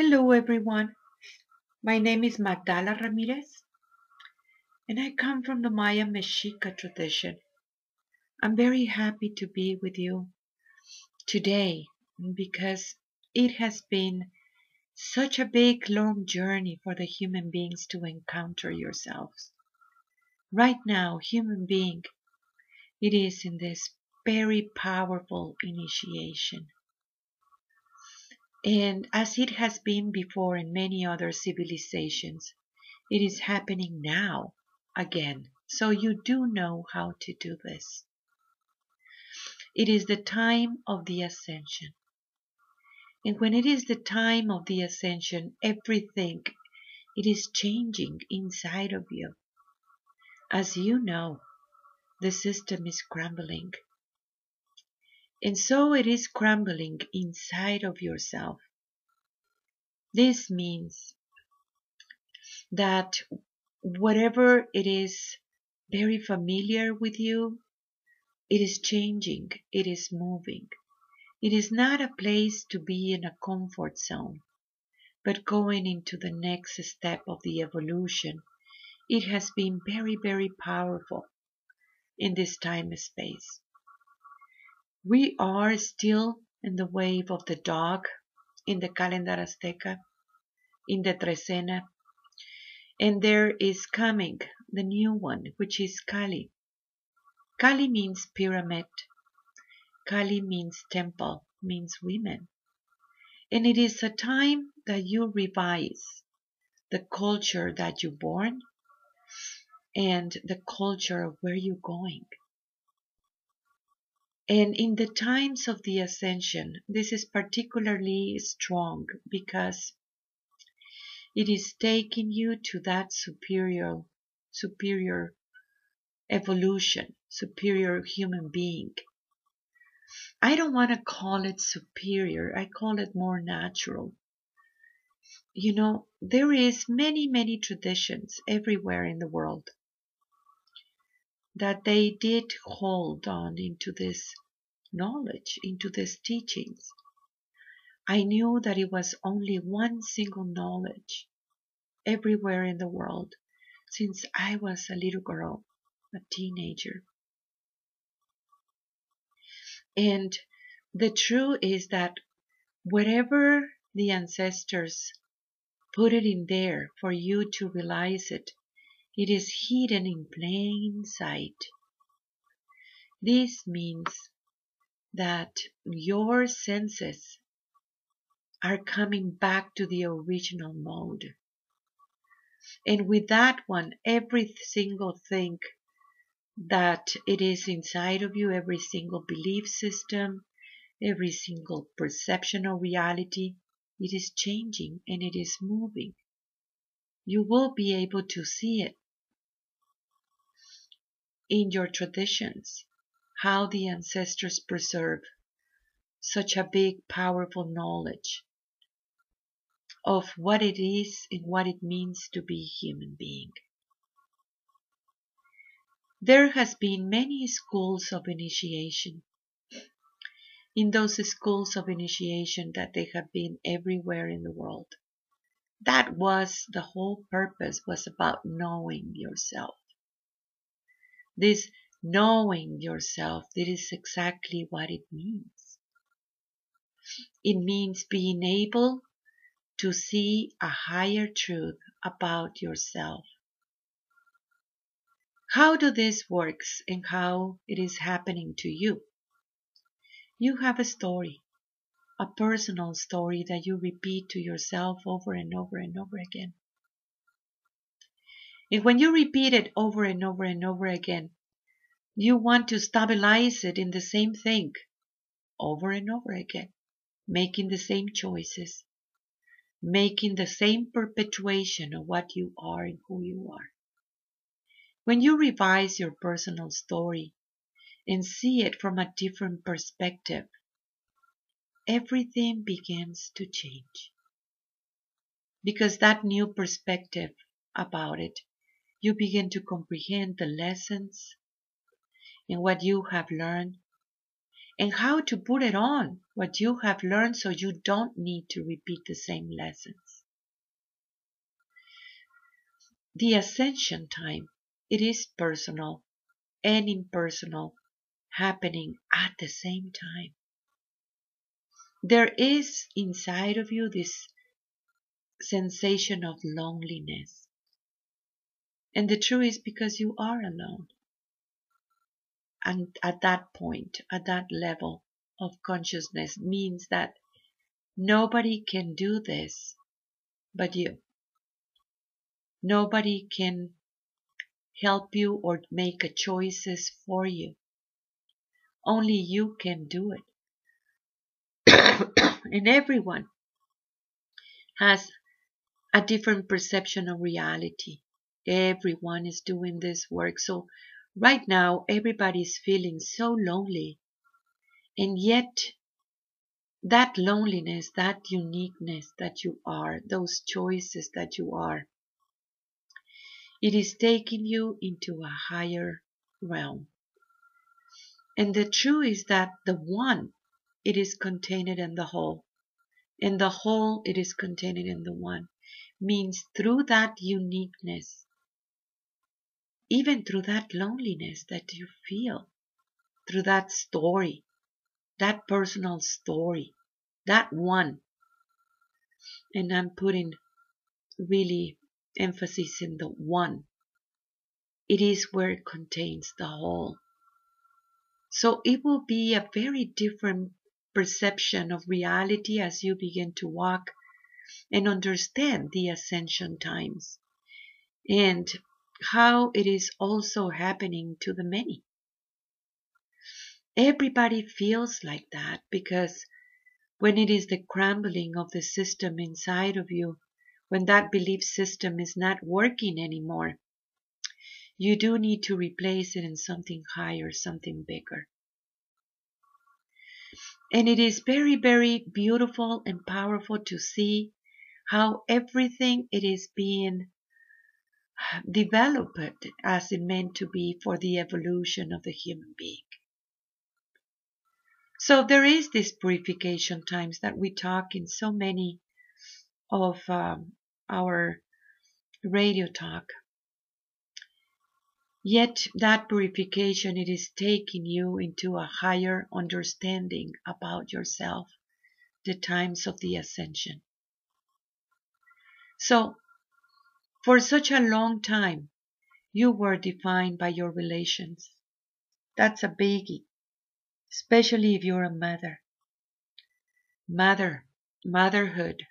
Hello, everyone. My name is Magdala Ramirez, and I come from the Maya Mexica tradition. I'm very happy to be with you today because it has been such a big, long journey for the human beings to encounter yourselves. Right now, human being, it is in this very powerful initiation. And as it has been before in many other civilizations, it is happening now again. So you do know how to do this. It is the time of the ascension. And when it is the time of the ascension, everything it is changing inside of you. As you know, the system is crumbling. And so it is crumbling inside of yourself. This means that whatever it is very familiar with you, it is changing, it is moving. It is not a place to be in a comfort zone, but going into the next step of the evolution. It has been very, very powerful in this time space. We are still in the wave of the dog in the calendar Azteca, in the Trecena, and there is coming the new one, which is Calli. Calli means pyramid. Calli means temple, means women. And it is a time that you revise the culture that you born and the culture where you're going. And in the times of the ascension, this is particularly strong because it is taking you to that superior, superior evolution, superior human being. I don't want to call it superior. I call it more natural. You know, there is many, many traditions everywhere in the world that they did hold on into this knowledge, into these teachings. I knew that it was only one single knowledge everywhere in the world since I was a little girl, a teenager. And the truth is that whatever the ancestors put it in there for you to realize it, it is hidden in plain sight. This means that your senses are coming back to the original mode. And with that one, every single thing that it is inside of you, every single belief system, every single perception of reality, it is changing and it is moving. You will be able to see it in your traditions, how the ancestors preserve such a big, powerful knowledge of what it is and what it means to be a human being. There has been many schools of initiation. In those schools of initiation that they have been everywhere in the world. That was the whole purpose was about knowing yourself. This knowing yourself, this is exactly what it means. It means being able to see a higher truth about yourself. How do this works and how it is happening to you? You have a story, a personal story that you repeat to yourself over and over and over again. And when you repeat it over and over and over again, you want to stabilize it in the same thing over and over again, making the same choices, making the same perpetuation of what you are and who you are. When you revise your personal story and see it from a different perspective, everything begins to change. Because that new perspective about it you begin to comprehend the lessons and what you have learned and how to put it on what you have learned so you don't need to repeat the same lessons. The ascension time, it is personal and impersonal happening at the same time. There is inside of you this sensation of loneliness. And the truth is because you are alone. And at that point, at that level of consciousness means that nobody can do this but you. Nobody can help you or make choices for you. Only you can do it. and everyone has a different perception of reality. Everyone is doing this work. So right now, everybody is feeling so lonely. And yet, that loneliness, that uniqueness that you are, those choices that you are, it is taking you into a higher realm. And the truth is that the one, it is contained in the whole. And the whole, it is contained in the one. Means through that uniqueness, even through that loneliness that you feel, through that story, that personal story, that one. And I'm putting really emphasis in the one. It is where it contains the whole. So it will be a very different perception of reality as you begin to walk and understand the ascension times and how it is also happening to the many. Everybody feels like that because when it is the crumbling of the system inside of you, when that belief system is not working anymore. You do need to replace it in something higher, something bigger. And it is very, very beautiful and powerful to see how everything it is being developed as it meant to be for the evolution of the human being. So there is this purification times that we talk in so many of um, our radio talk. Yet that purification, it is taking you into a higher understanding about yourself, the times of the ascension. So, for such a long time, you were defined by your relations. That's a biggie, especially if you're a mother. Mother, motherhood,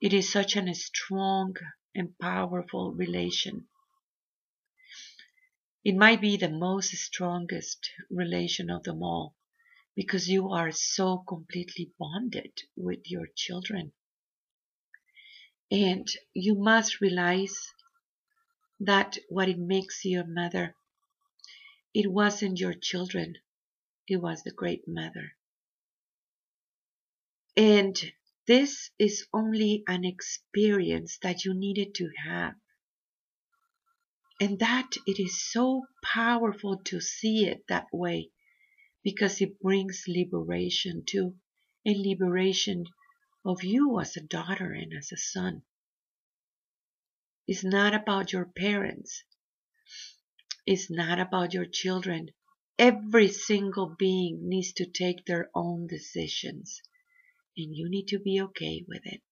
it is such a strong and powerful relation. It might be the most strongest relation of them all because you are so completely bonded with your children. And you must realize that what it makes your mother, it wasn't your children, it was the great mother. And this is only an experience that you needed to have. And that it is so powerful to see it that way because it brings liberation too, and liberation of you as a daughter and as a son. It's not about your parents. It's not about your children. Every single being needs to take their own decisions and you need to be okay with it.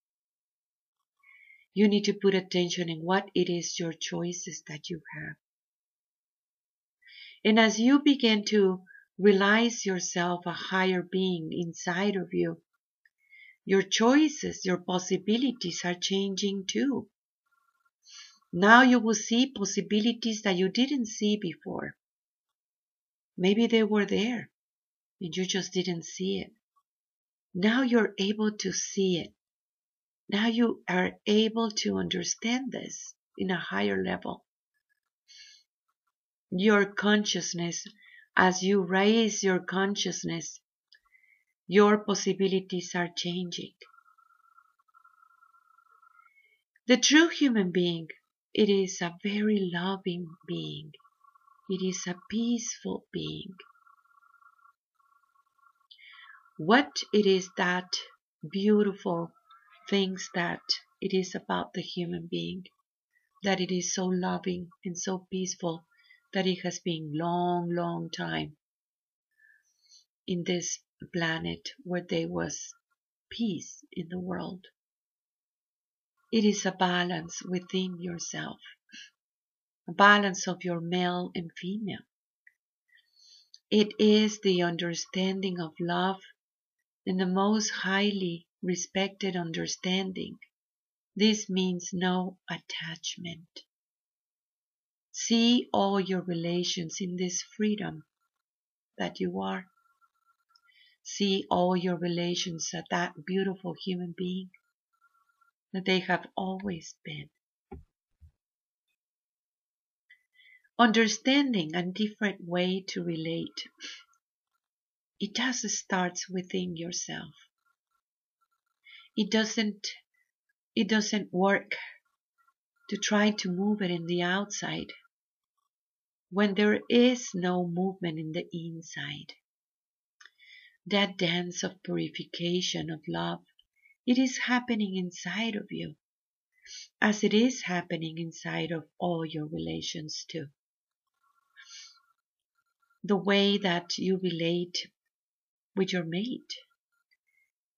You need to put attention in what it is your choices that you have. And as you begin to realize yourself a higher being inside of you, your choices, your possibilities are changing too. Now you will see possibilities that you didn't see before. Maybe they were there and you just didn't see it. Now you're able to see it. Now you are able to understand this in a higher level. Your consciousness, as you raise your consciousness, your possibilities are changing. The true human being, it is a very loving being. It is a peaceful being. what it is that beautiful things that it is about the human being, that it is so loving and so peaceful that it has been long, long time in this planet where there was peace in the world. It is a balance within yourself, a balance of your male and female. It is the understanding of love and the most highly respected understanding. This means no attachment. See all your relations in this freedom that you are. See all your relations as that beautiful human being that they have always been. Understanding a different way to relate. It does starts within yourself. It doesn't it doesn't work to try to move it in the outside when there is no movement in the inside. That dance of purification of love, it is happening inside of you, as it is happening inside of all your relations too. The way that you relate with your mate.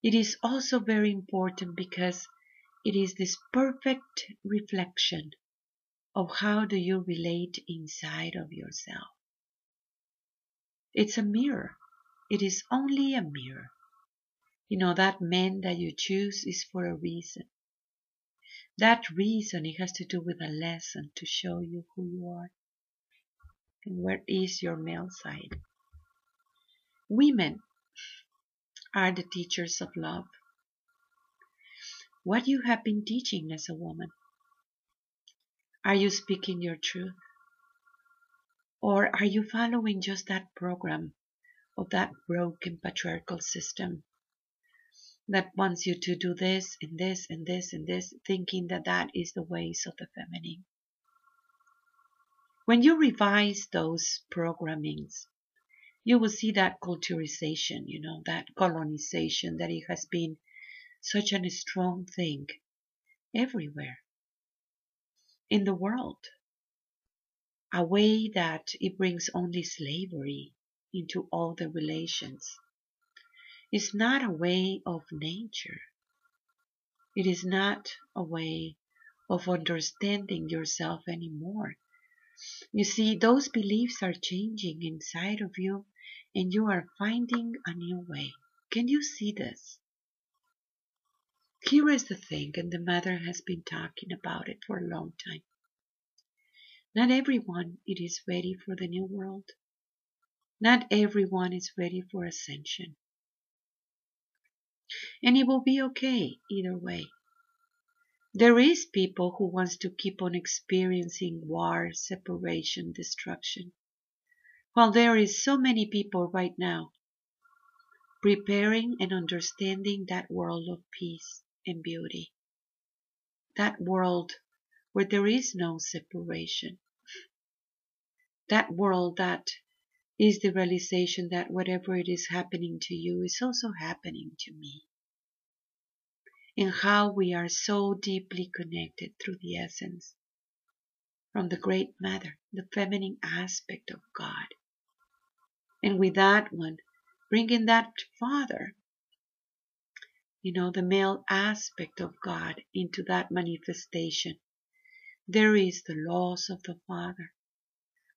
It is also very important because it is this perfect reflection of how do you relate inside of yourself. It's a mirror it is only a mirror. You know, that man that you choose is for a reason. That reason, it has to do with a lesson to show you who you are and where is your male side. Women are the teachers of love. What you have been teaching as a woman? Are you speaking your truth? Or are you following just that program of that broken patriarchal system that wants you to do this and this and this and this, thinking that that is the ways of the feminine. When you revise those programmings, you will see that culturization, you know, that colonization, that it has been such a strong thing everywhere in the world. A way that it brings only slavery into all the relations. It's not a way of nature. It is not a way of understanding yourself anymore. You see, those beliefs are changing inside of you and you are finding a new way. Can you see this? Here is the thing, and the mother has been talking about it for a long time. Not everyone it is ready for the new world. Not everyone is ready for ascension. And it will be okay either way. There is people who wants to keep on experiencing war, separation, destruction. While there is so many people right now preparing and understanding that world of peace and beauty. That world where there is no separation. That world that is the realization that whatever it is happening to you is also happening to me. And how we are so deeply connected through the essence from the great mother, the feminine aspect of God. And with that one, bringing that father, you know, the male aspect of God into that manifestation. There is the laws of the father.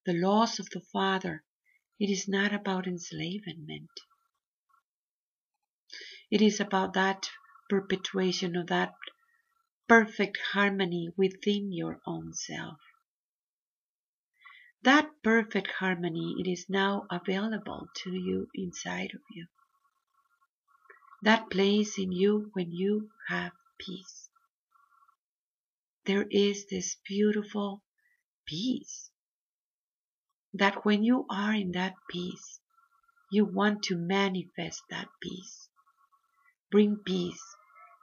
The laws of the father it is not about enslavement. It is about that perpetuation of that perfect harmony within your own self. That perfect harmony, it is now available to you inside of you. That place in you when you have peace. There is this beautiful peace that when you are in that peace, you want to manifest that peace. Bring peace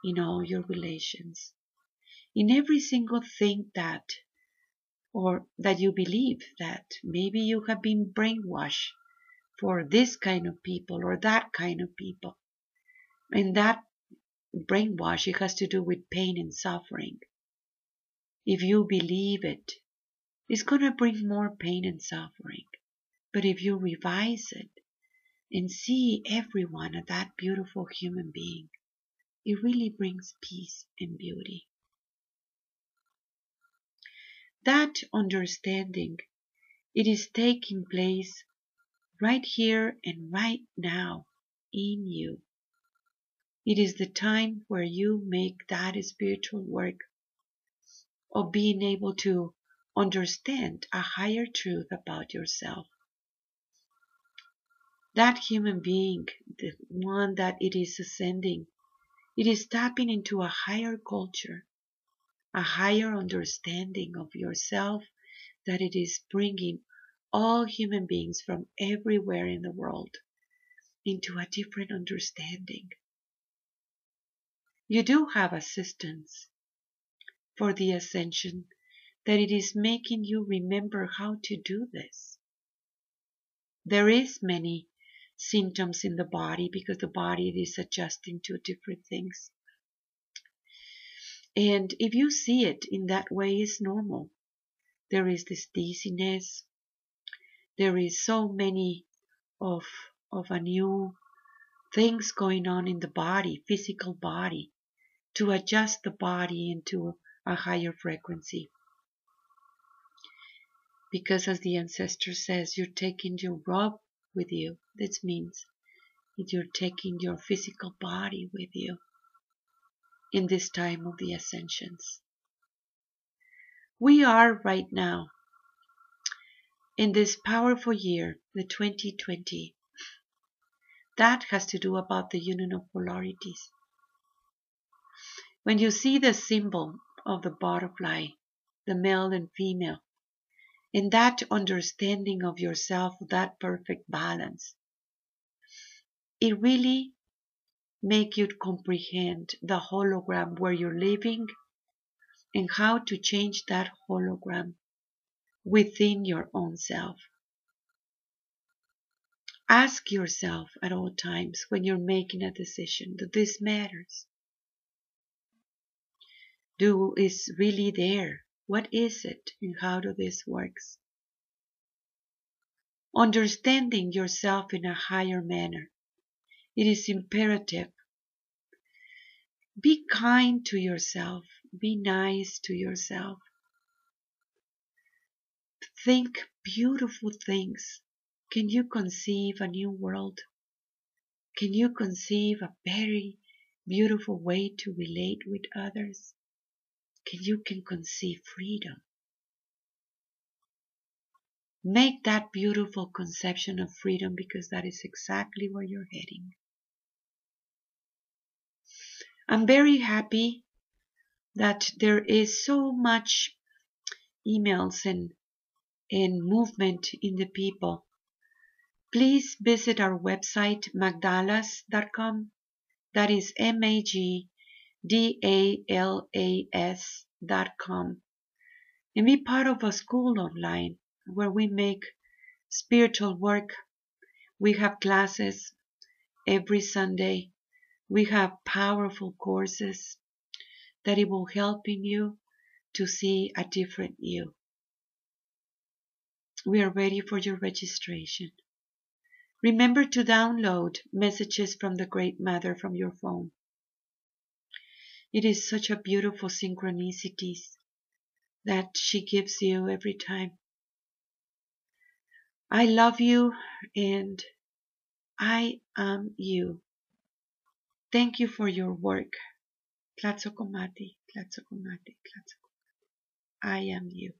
in all your relations, in every single thing that, or that you believe that maybe you have been brainwashed for this kind of people or that kind of people. And that brainwash, it has to do with pain and suffering. If you believe it, it's going to bring more pain and suffering. But if you revise it and see everyone as that beautiful human being, it really brings peace and beauty. That understanding, it is taking place right here and right now in you. It is the time where you make that spiritual work of being able to understand a higher truth about yourself. That human being, the one that it is ascending, it is tapping into a higher culture, a higher understanding of yourself that it is bringing all human beings from everywhere in the world into a different understanding. You do have assistance for the ascension that it is making you remember how to do this. There is many symptoms in the body because the body is adjusting to different things. And if you see it in that way, it's normal. There is this dizziness. There is so many of of a new things going on in the body, physical body, to adjust the body into a higher frequency. Because as the ancestor says, you're taking your robe with you. This means that you're taking your physical body with you in this time of the ascensions. We are right now in this powerful year, the 2020. That has to do about the union of polarities. When you see the symbol of the butterfly, the male and female, in that understanding of yourself, that perfect balance, it really make you comprehend the hologram where you're living and how to change that hologram within your own self. Ask yourself at all times when you're making a decision that this matters. Do is really there what is it and how do this works? Understanding yourself in a higher manner. It is imperative. Be kind to yourself. Be nice to yourself. Think beautiful things. Can you conceive a new world? Can you conceive a very beautiful way to relate with others? Can you can conceive freedom. Make that beautiful conception of freedom because that is exactly where you're heading. I'm very happy that there is so much emails and, and movement in the people. Please visit our website, magdalas.com. That is M-A-G D-A-L-A-S dot com and be part of a school online where we make spiritual work. We have classes every Sunday. We have powerful courses that it will help in you to see a different you. We are ready for your registration. Remember to download messages from the Great Mother from your phone. It is such a beautiful synchronicities that she gives you every time. I love you and I am you. Thank you for your work. Tlatzocomati, Tlatzocomati, Tlatzocomati. I am you.